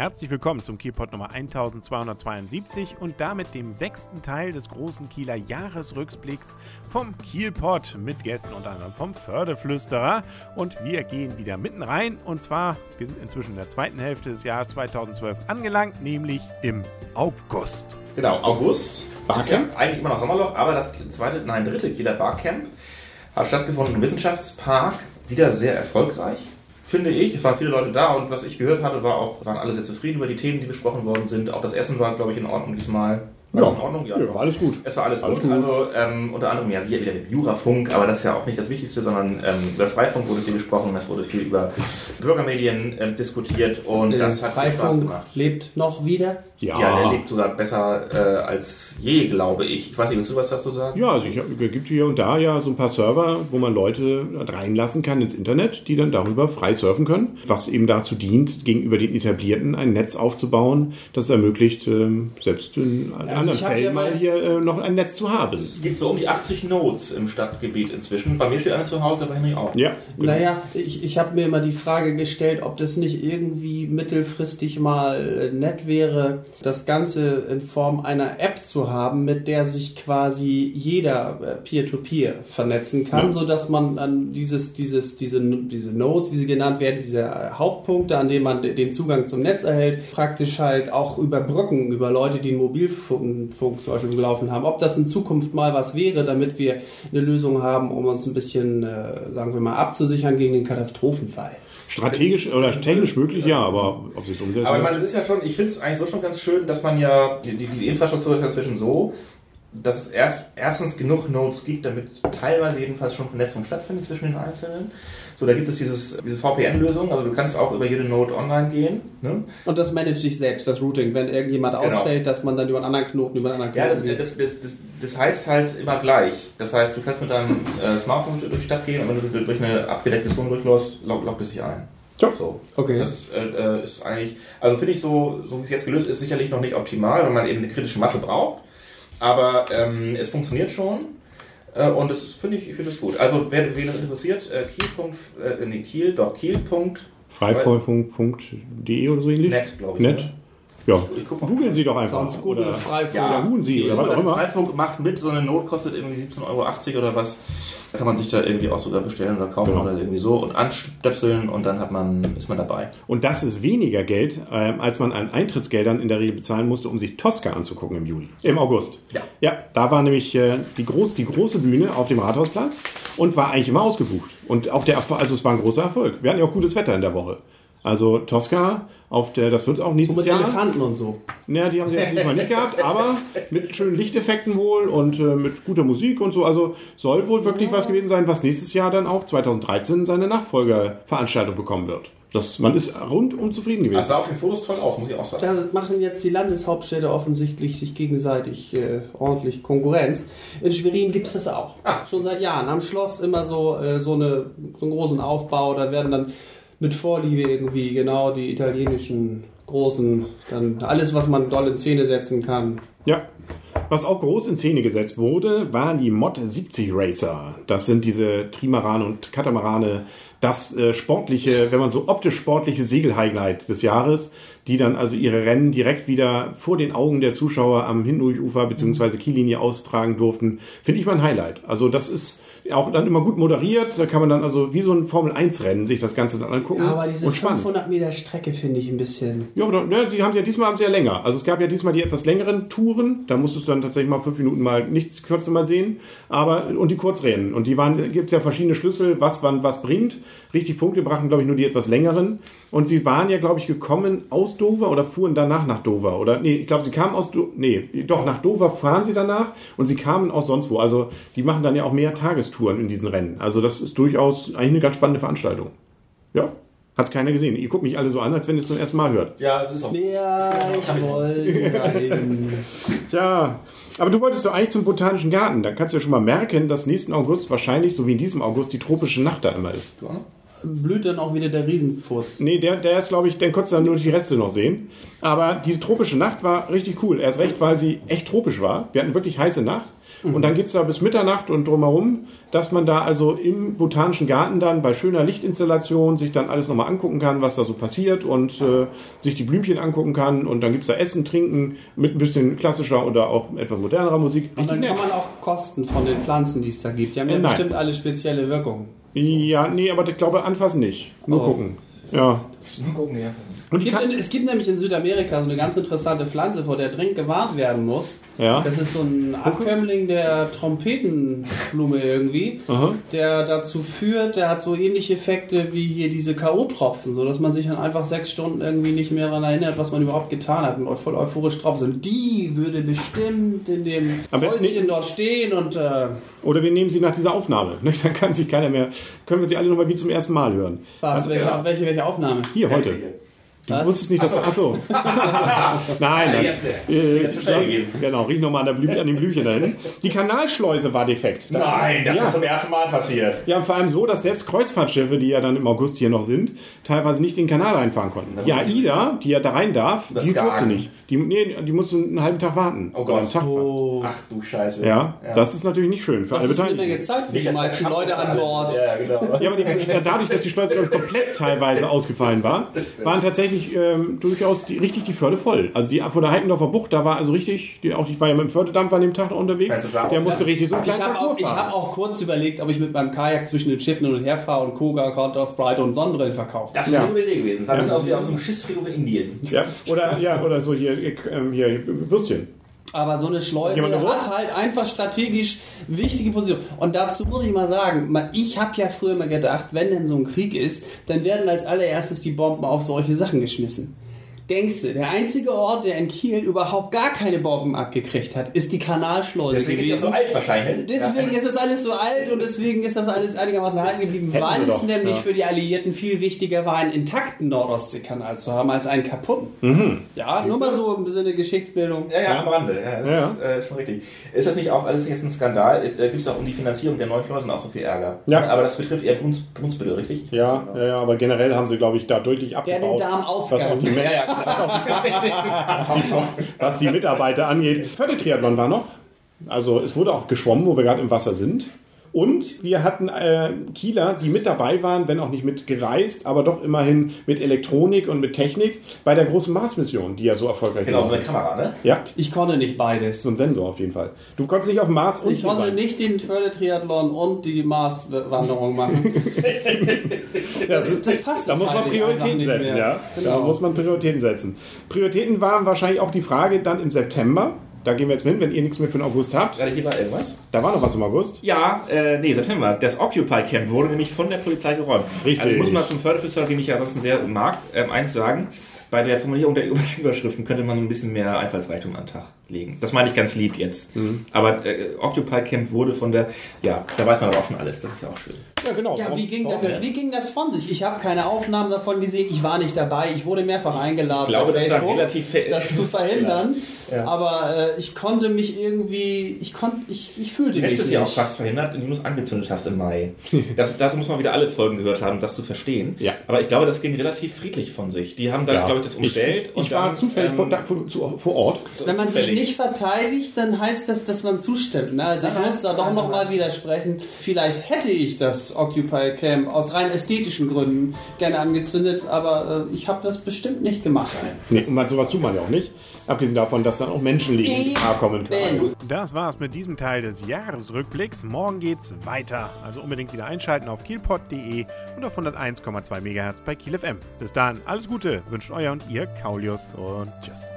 Herzlich willkommen zum Kielpot Nummer 1272 und damit dem sechsten Teil des großen Kieler Jahresrückblicks vom Kielpot mit Gästen unter anderem vom Fördeflüsterer. Und wir gehen wieder mitten rein und zwar, wir sind inzwischen in der zweiten Hälfte des Jahres 2012 angelangt, nämlich im August. Genau, August. Barcamp. Ja eigentlich immer noch Sommerloch, aber das zweite, nein, dritte Kieler Barcamp hat stattgefunden im Wissenschaftspark. Wieder sehr erfolgreich finde ich. Es waren viele Leute da und was ich gehört habe, war auch, waren alle sehr zufrieden über die Themen, die besprochen worden sind. Auch das Essen war, glaube ich, in Ordnung diesmal. War ja. in Ordnung? Ja, ja, war alles gut. Es war alles, alles gut. gut. Also ähm, unter anderem ja wir wieder mit Jurafunk, aber das ist ja auch nicht das Wichtigste, sondern ähm, über Freifunk wurde viel gesprochen, es wurde viel über Bürgermedien äh, diskutiert und äh, das hat Freifunk viel Spaß gemacht. lebt noch wieder? Ja. ja, der lebt sogar besser äh, als je, glaube ich. Ich weiß nicht, willst du was dazu sagen? Ja, also es gibt hier und da ja so ein paar Server, wo man Leute reinlassen kann ins Internet, die dann darüber frei surfen können, was eben dazu dient, gegenüber den Etablierten ein Netz aufzubauen, das ermöglicht, ähm, selbst in also anderen Fällen mal hier äh, noch ein Netz zu haben. Es gibt so um die 80 Nodes im Stadtgebiet inzwischen. Bei mir steht einer zu Hause, bei Henry auch. Ja. Genau. Naja, ich, ich habe mir immer die Frage gestellt, ob das nicht irgendwie mittelfristig mal nett wäre, das Ganze in Form einer App zu haben, mit der sich quasi jeder äh, Peer-to-Peer -Peer vernetzen kann, ja. so dass man an dieses, dieses, diese, diese Nodes, wie sie genannt werden, diese äh, Hauptpunkte, an denen man den Zugang zum Netz erhält, praktisch halt auch über Brücken, über Leute, die einen Mobilfunk zum Beispiel gelaufen haben, ob das in Zukunft mal was wäre, damit wir eine Lösung haben, um uns ein bisschen, äh, sagen wir mal, abzusichern gegen den Katastrophenfall. Strategisch oder technisch möglich, ja, aber ob sie es umsetzen. Aber ich meine, es ist ja schon, ich finde es eigentlich so schon ganz schön, dass man ja, die, die Infrastruktur ist inzwischen so, dass es erst, erstens genug Nodes gibt, damit teilweise jedenfalls schon Vernetzung stattfindet zwischen den Einzelnen. So, da gibt es dieses, diese VPN-Lösung, also du kannst auch über jede Node online gehen. Ne? Und das managt sich selbst, das Routing, wenn irgendjemand genau. ausfällt, dass man dann über einen anderen Knoten, über einen anderen Knoten Ja, das, das, das, das, heißt halt immer gleich. Das heißt, du kannst mit deinem äh, Smartphone durch die Stadt gehen und wenn du durch eine abgedeckte Zone durchläufst, loggt es sich ein. So. Okay. Das ist, äh, äh, ist eigentlich, also finde ich so, so wie es jetzt gelöst ist, sicherlich noch nicht optimal, weil man eben eine kritische Masse braucht. Aber ähm, es funktioniert schon. Äh, und das finde ich, ich finde es gut. Also wer wen das interessiert, äh, Kiel. Äh, nee, Kiel, doch Kiel. Freifunk.de oder so ähnlich? Net, glaube ich. Net. Ne? Ja, googeln Sie doch einfach. Sonst oder Freifunk. Ja, oder Sie oder was auch immer. Freifunk macht mit, so eine Not kostet irgendwie 17,80 Euro oder was. Da kann man sich da irgendwie auch sogar bestellen oder kaufen genau. oder irgendwie so und anstöpseln und dann hat man, ist man dabei. Und das ist weniger Geld, äh, als man an Eintrittsgeldern in der Regel bezahlen musste, um sich Tosca anzugucken im Juli. Im August. Ja. Ja, da war nämlich äh, die, groß, die große Bühne auf dem Rathausplatz und war eigentlich immer ausgebucht. Und auch der also es war ein großer Erfolg. Wir hatten ja auch gutes Wetter in der Woche. Also Tosca auf der, das wird auch nächstes so mit Jahr. Elefanten und so. Naja, die haben sie jetzt nicht mal nicht gehabt, aber mit schönen Lichteffekten wohl und äh, mit guter Musik und so. Also soll wohl wirklich ja. was gewesen sein, was nächstes Jahr dann auch 2013 seine Nachfolgerveranstaltung bekommen wird. Das, man ist rundum zufrieden gewesen. Also sah auf den Fotos toll aus, muss ich auch sagen. Da machen jetzt die Landeshauptstädte offensichtlich sich gegenseitig äh, ordentlich Konkurrenz. In Schwerin gibt es das auch. Ah. Schon seit Jahren. Am Schloss immer so, äh, so, eine, so einen großen Aufbau. Da werden dann mit Vorliebe irgendwie genau die italienischen großen, dann alles, was man doll in Szene setzen kann. Ja. Was auch groß in Szene gesetzt wurde, waren die Mod 70 Racer. Das sind diese Trimaran und Katamarane, das äh, sportliche, wenn man so optisch sportliche Segelhighlight des Jahres, die dann also ihre Rennen direkt wieder vor den Augen der Zuschauer am Hindufufer bzw. Kiellinie austragen durften, finde ich mal ein Highlight. Also das ist auch dann immer gut moderiert. Da kann man dann also wie so ein Formel-1-Rennen sich das Ganze dann angucken. Ja, aber diese und 500 Meter Strecke finde ich ein bisschen. Ja, aber ja, die haben ja diesmal haben sie ja länger. Also es gab ja diesmal die etwas längeren Touren. Da musstest du dann tatsächlich mal fünf Minuten mal nichts kürzer mal sehen. Aber und die Kurzrennen. Und die waren, gibt es ja verschiedene Schlüssel, was wann was bringt. Richtig Punkte brachten, glaube ich, nur die etwas längeren. Und sie waren ja, glaube ich, gekommen aus Dover oder fuhren danach nach Dover. Oder nee, ich glaube, sie kamen aus Do nee, doch nach Dover fahren sie danach und sie kamen aus sonst wo. Also die machen dann ja auch mehr Tagestouren in diesen Rennen. Also das ist durchaus eigentlich eine ganz spannende Veranstaltung. Ja. Hat es keiner gesehen. Ihr guckt mich alle so an, als wenn ihr es zum ersten Mal hört. Ja, es ist auch so. Ja, ich wollte Tja, aber du wolltest doch eigentlich zum Botanischen Garten. Da kannst du ja schon mal merken, dass nächsten August wahrscheinlich, so wie in diesem August, die tropische Nacht da immer ist. Du auch? Blüht dann auch wieder der Riesenfurz. Nee, der, der ist, glaube ich, den konntest du dann nur die Reste noch sehen. Aber die tropische Nacht war richtig cool. Erst recht, weil sie echt tropisch war. Wir hatten wirklich heiße Nacht. Und dann geht's da bis Mitternacht und drumherum, dass man da also im Botanischen Garten dann bei schöner Lichtinstallation sich dann alles nochmal angucken kann, was da so passiert und äh, sich die Blümchen angucken kann. Und dann gibt's da Essen, Trinken mit ein bisschen klassischer oder auch etwas modernerer Musik. Und dann kann man auch kosten von den Pflanzen, die es da gibt. Die haben ja Äh, nein. bestimmt alle spezielle Wirkungen. Ja, nee, aber ich glaube, anfassen nicht. Nur Oh. gucken. Ja. Mal gucken, ja. Und Es gibt, in, es gibt nämlich in Südamerika so eine ganz interessante Pflanze, vor der dringend gewarnt werden muss. Ja. Das ist so ein Abkömmling der Trompetenblume irgendwie, Aha. der dazu führt, der hat so ähnliche Effekte wie hier diese K.O.-Tropfen, so dass man sich dann einfach sechs Stunden irgendwie nicht mehr daran erinnert, was man überhaupt getan hat und voll euphorisch drauf ist. Und die würde bestimmt in dem Am Häuschen nicht- dort stehen und äh, oder wir nehmen sie nach dieser Aufnahme. Ne? Dann kann sich keiner mehr, können wir sie alle nochmal wie zum ersten Mal hören. was, welche, ja. welche, welche Aufnahme? Hier, heute. Du Was? wusstest nicht, dass... Achso. Nein, nein. Jetzt, jetzt. Äh, Jetzt zu schnell gewesen. Genau, riech nochmal an, an den Blümchen da hinten. Die Kanalschleuse war defekt. Nein, das Ja. ist zum ersten Mal passiert. Ja, und vor allem so, dass selbst Kreuzfahrtschiffe, die ja dann im August hier noch sind, teilweise nicht den Kanal einfahren konnten. Ja, Ida, die ja da rein darf, Das die durfte nicht. Die, nee, die musste einen halben Tag warten. Oh Oder einen Gott. Tag fast. Oh, Ach du Scheiße. Ja, das ist natürlich nicht schön für das alle ist eine Beteiligten. Menge Zeit für die als meisten Leute an. Bord. Ja, genau. Ja, aber die, dadurch, dass die Schleuse komplett teilweise ausgefallen war, waren tatsächlich ähm, durchaus die, richtig die Förde voll. Also die vor der Heikendorfer Bucht, da war also richtig, die, auch ich war ja mit dem Fördedampfer an dem Tag unterwegs, Also der musste richtig so Ich habe auch, ich hab auch kurz überlegt, ob ich mit meinem Kajak zwischen den Schiffen hin und her fahre und Koga, Counter, Sprite und Sonnenbrillen verkaufe. Das ist Ja. eine gute Idee gewesen. Das sah ein Ja. bisschen aus wie aus einem Schiffsfriedhof in Indien. Ja, oder, ja, oder so hier, ähm, hier Würstchen. Aber so eine Schleuse eine hat halt einfach strategisch wichtige Position. Und dazu muss ich mal sagen, ich habe ja früher mal gedacht, wenn denn so ein Krieg ist, dann werden als allererstes die Bomben auf solche Sachen geschmissen. Denkst du, der einzige Ort, der in Kiel überhaupt gar keine Bomben abgekriegt hat, ist die Kanalschleuse Deswegen ist gewesen. das so alt wahrscheinlich. Deswegen ist das alles so alt und deswegen ist das alles einigermaßen erhalten geblieben, Hätten weil es nämlich ja. für die Alliierten viel wichtiger war, einen intakten Nordostseekanal zu haben, als einen kaputten. Mhm. Ja, nur mal so im Sinne Geschichtsbildung. Ja, ja, Ja. am Rande. Ja, das Ja, ist äh, schon richtig. Ist das nicht auch alles jetzt ein Skandal? Ist- Da gibt es auch um die Finanzierung der neuen Schleusen auch so viel Ärger. Ja. Aber das betrifft eher Bruns, Brunsbüttel, richtig? Ja, ja, ja, aber generell haben sie, glaube ich, da deutlich Der abgebaut. den Darm ausgegangen. Ja, ja, klar. was die Mitarbeiter angeht. Fördertriathlon war noch. Also es wurde auch geschwommen, wo wir gerade im Wasser sind. Und wir hatten äh, Kieler, die mit dabei waren, wenn auch nicht mit gereist, aber doch immerhin mit Elektronik und mit Technik bei der großen Mars-Mission, die ja so erfolgreich Genau, so eine gelaufen ist. Kamera, ne? Ja, Ich konnte nicht beides. so ein Sensor auf jeden Fall. Du konntest nicht auf dem Mars und Ich konnte sein. nicht den Fördertriathlon und die Marswanderung machen. Das, das passt Da muss man einfach Prioritäten setzen, mehr. ja. Da Genau. muss man Prioritäten setzen. Prioritäten waren wahrscheinlich auch die Frage dann im September. Da gehen wir jetzt hin, wenn ihr nichts mehr für den August habt. Gerade hier war irgendwas. Da war noch was im August. Ja, äh, nee, September. Das Occupy Camp wurde nämlich von der Polizei geräumt. Richtig. Also ich muss mal zum Förderflüsterer, den ich ja ansonsten sehr mag, ähm, eins sagen. Bei der Formulierung der Überschriften könnte man ein bisschen mehr Einfallsreichtum an Tag legen. Das meine ich ganz lieb jetzt. Mhm. Aber äh, Occupy Camp wurde von der, ja, da weiß man aber auch schon alles. Das ist ja auch schön. Ja, genau. Ja, wie ging, das, wie ging das von sich? Ich habe keine Aufnahmen davon gesehen, ich war nicht dabei, ich wurde mehrfach eingeladen, Ich glaube, das war relativ das zu verhindern. Ja. Aber äh, ich konnte mich irgendwie, ich konnte, ich, ich fühlte Du mich hättest ja auch fast verhindert, indem du es angezündet hast im Mai. Das, dazu muss man wieder alle Folgen gehört haben, um das zu verstehen. Ja. Aber ich glaube, das ging relativ friedlich von sich. Die haben da, Ja. glaube ich, das umstellt. Ich, ich war dann, zufällig ähm, vor, da, vor, Ort. Wenn man sich. Nicht verteidigt, dann heißt das, dass man zustimmt. Ne? Also ich Aha. muss da doch nochmal widersprechen. Vielleicht hätte ich das Occupy Camp aus rein ästhetischen Gründen gerne angezündet, aber äh, ich habe das bestimmt nicht gemacht. Nee, und sowas tut man ja auch nicht. Abgesehen davon, dass dann auch Menschenleben in Gefahr kommen können. Das war's mit diesem Teil des Jahresrückblicks. Morgen geht's weiter. Also unbedingt wieder einschalten auf kielpot.de und auf 101,2 MHz bei Kiel FM. Bis dann, alles Gute, wünscht euer und ihr Kaulius und tschüss.